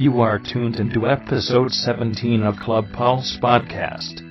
You are tuned into episode 17 of Club Pulse Podcast.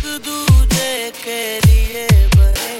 एक दूजे के लिए बने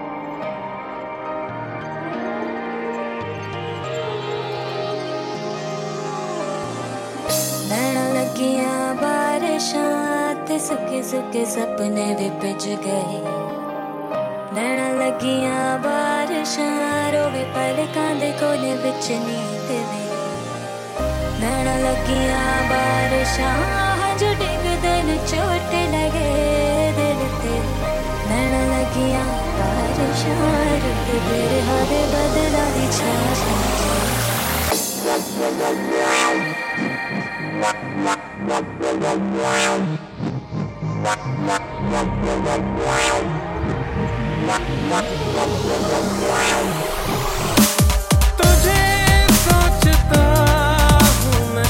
तुझे सोचता हूँ मैं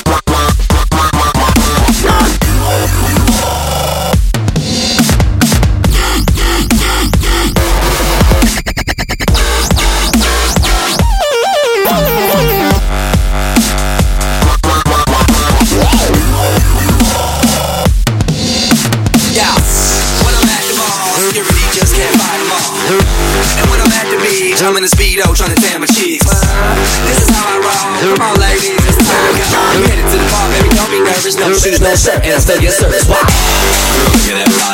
slash up and still get service. Why? Girls, get out.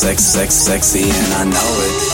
sex, sex, sexy, and I know it.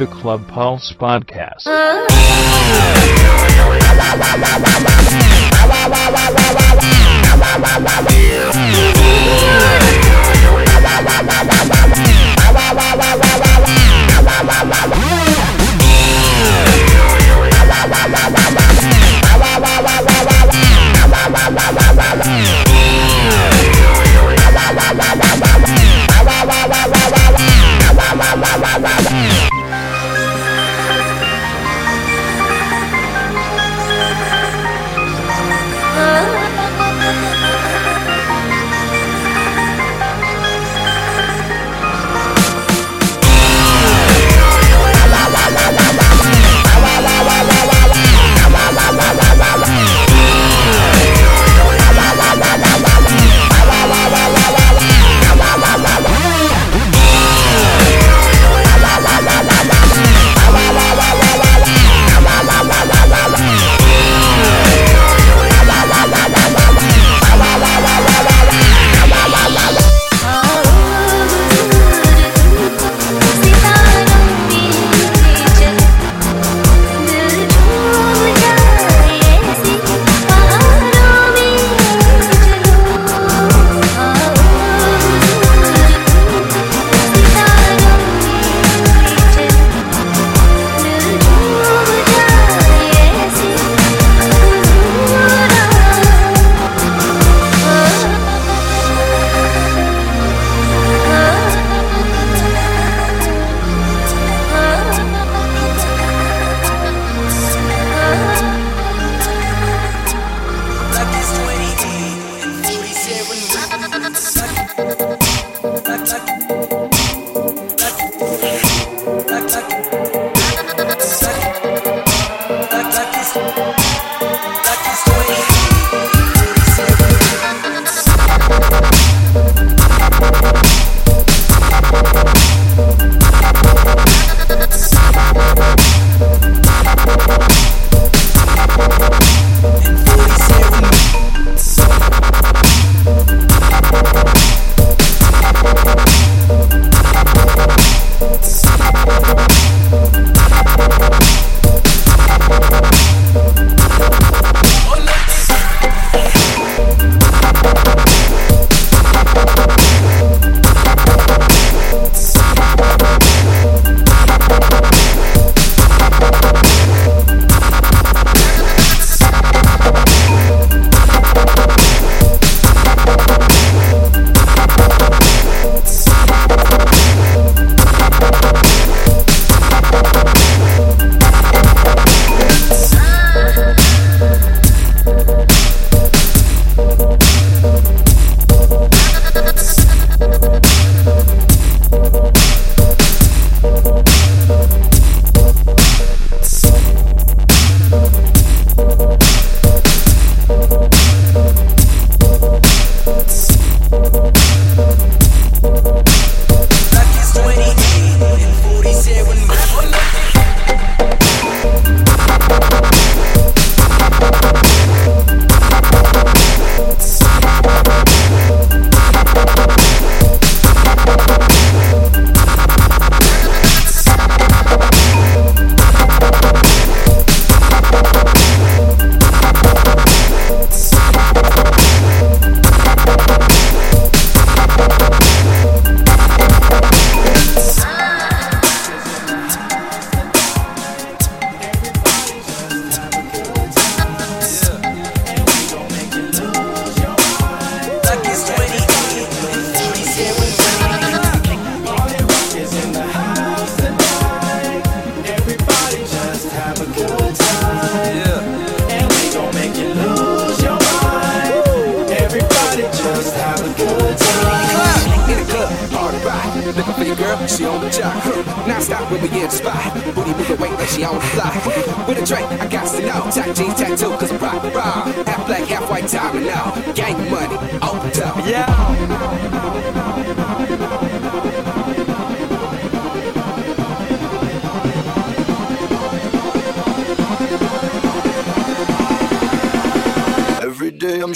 Into Club Pulse Podcast. Uh.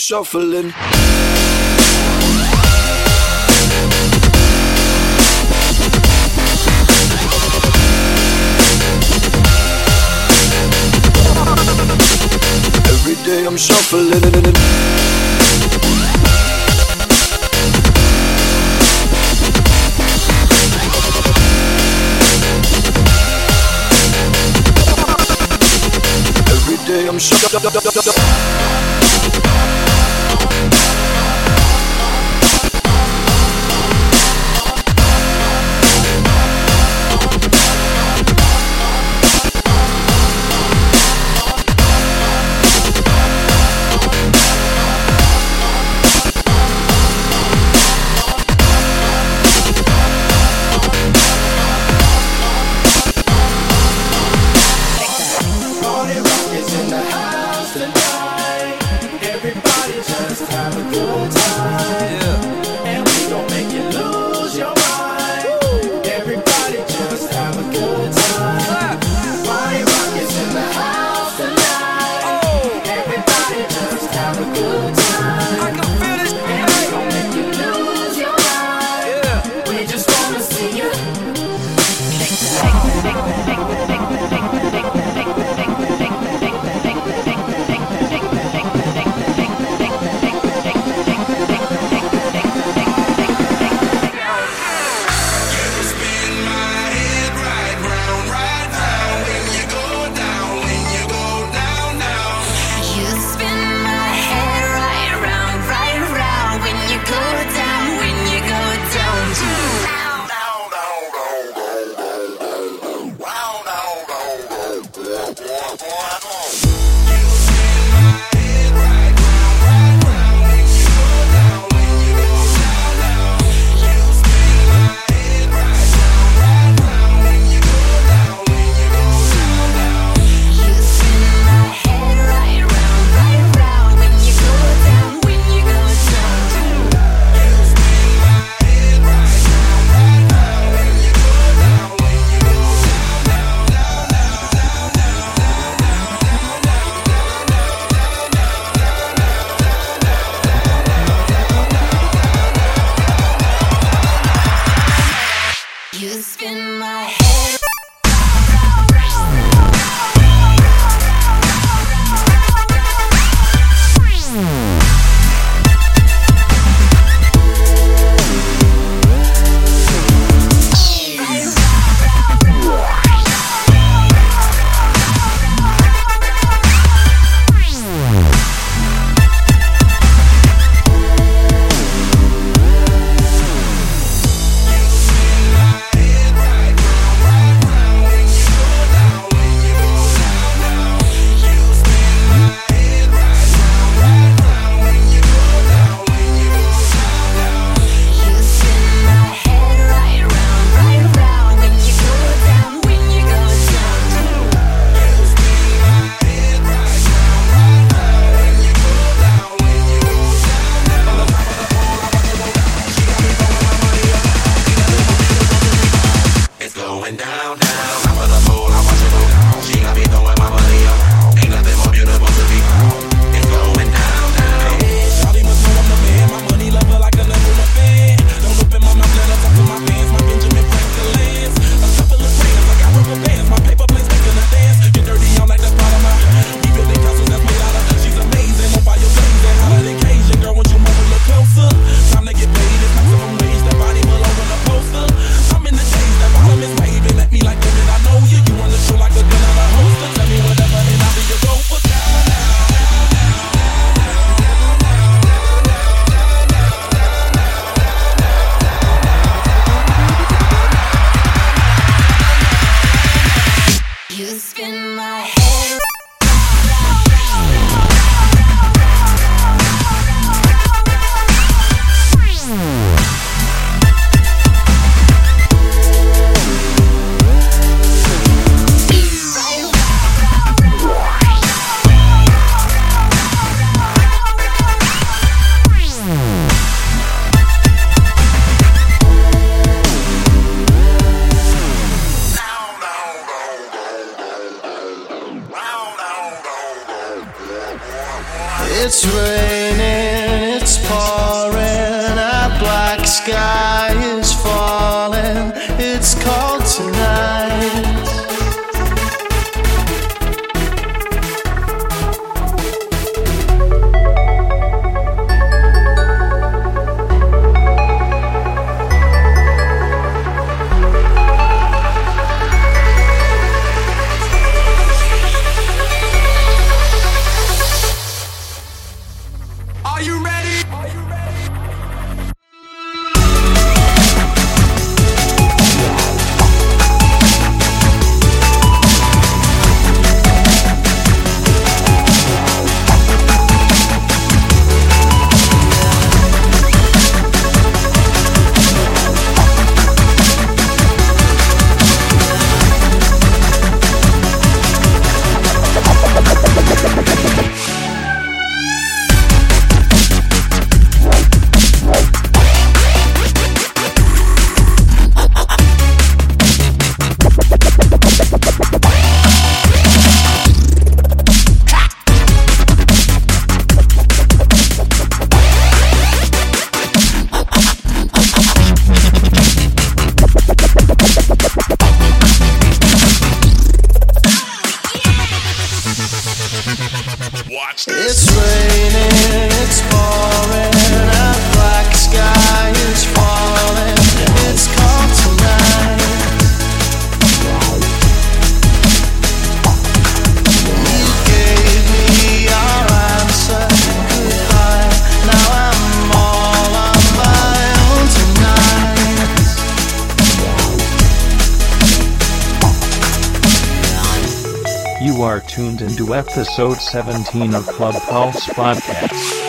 Shuffling. Every day I'm shuffling. Are tuned into episode 17 of Club Pulse Podcast.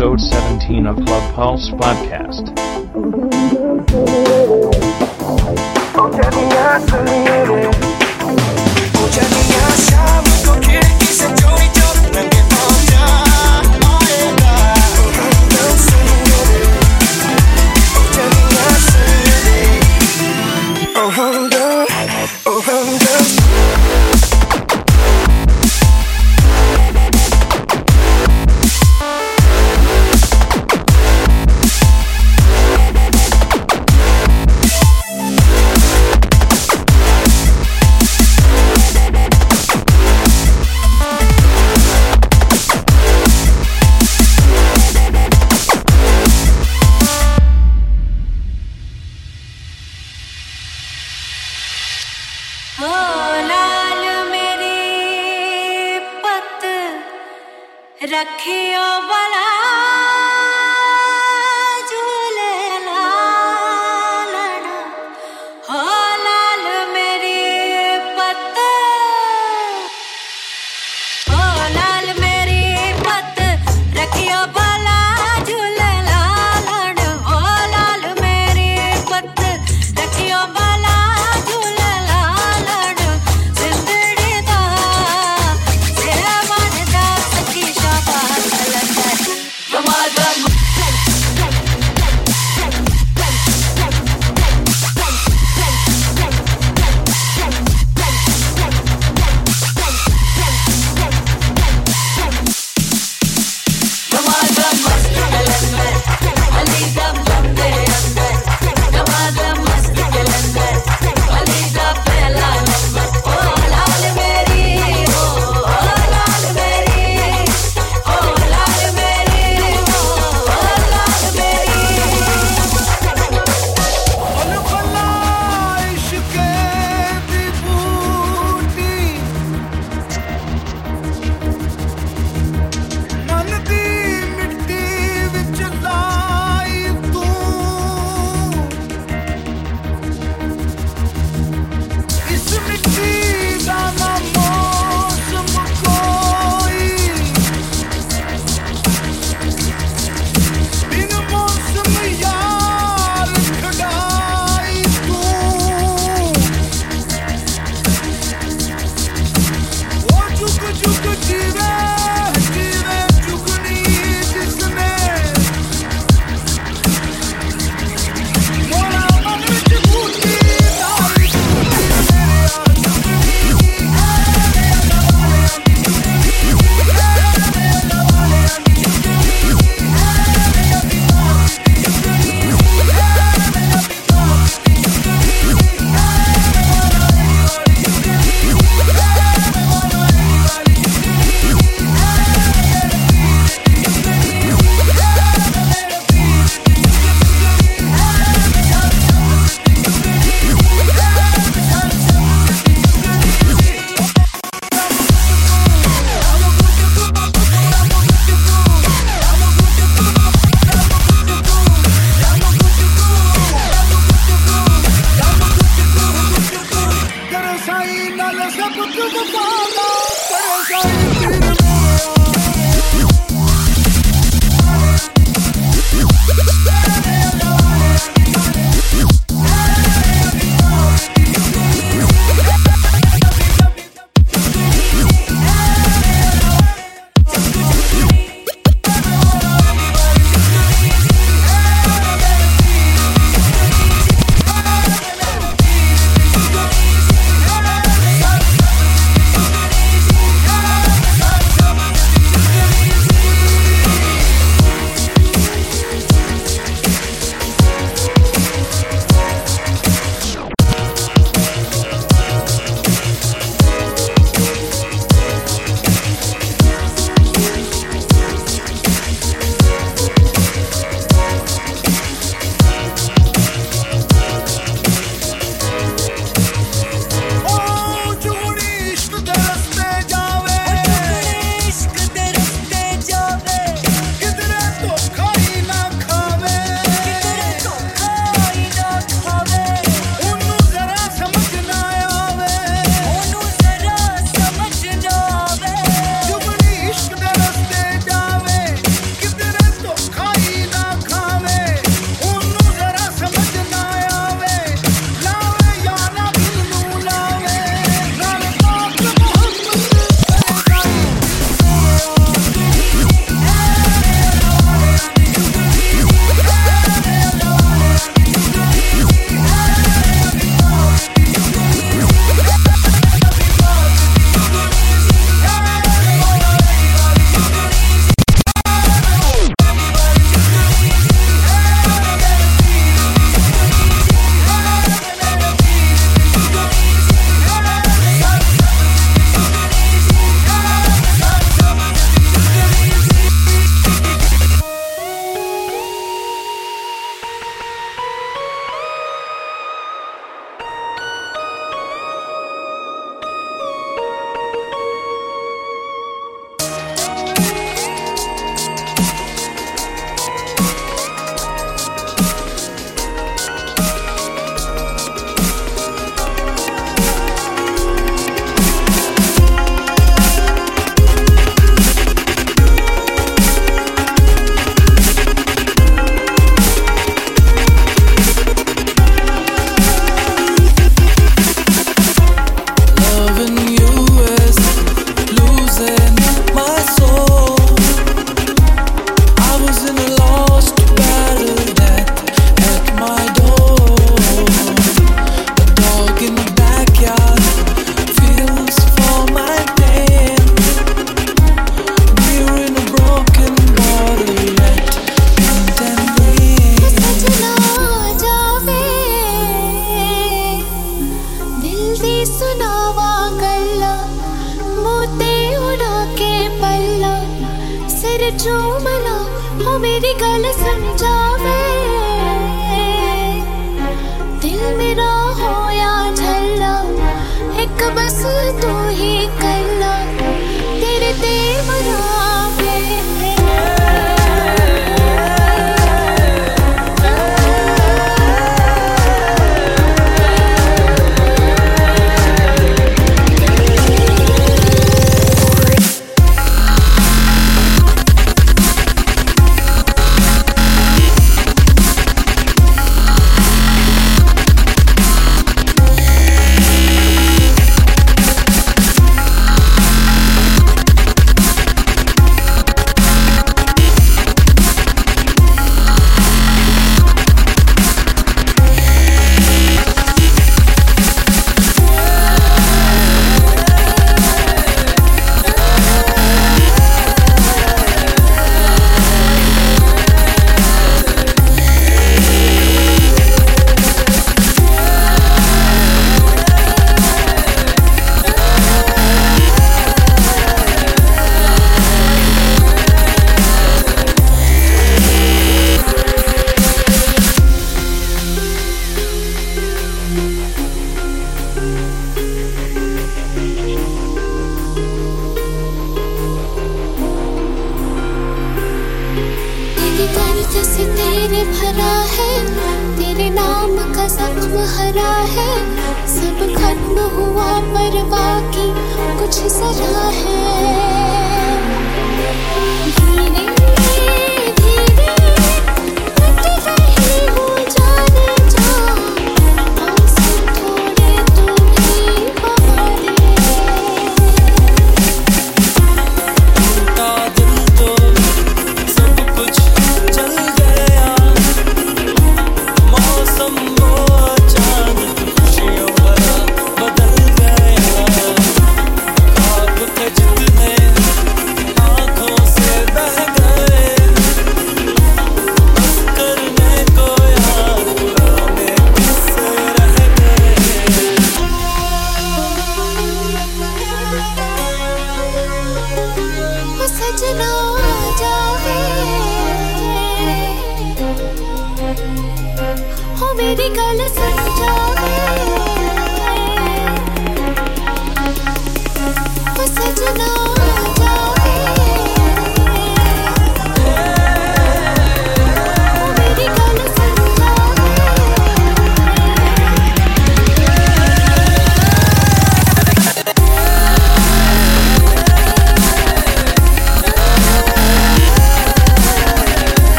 Episode 17 of Club Pulse Podcast.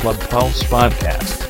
Club Pulse Podcast.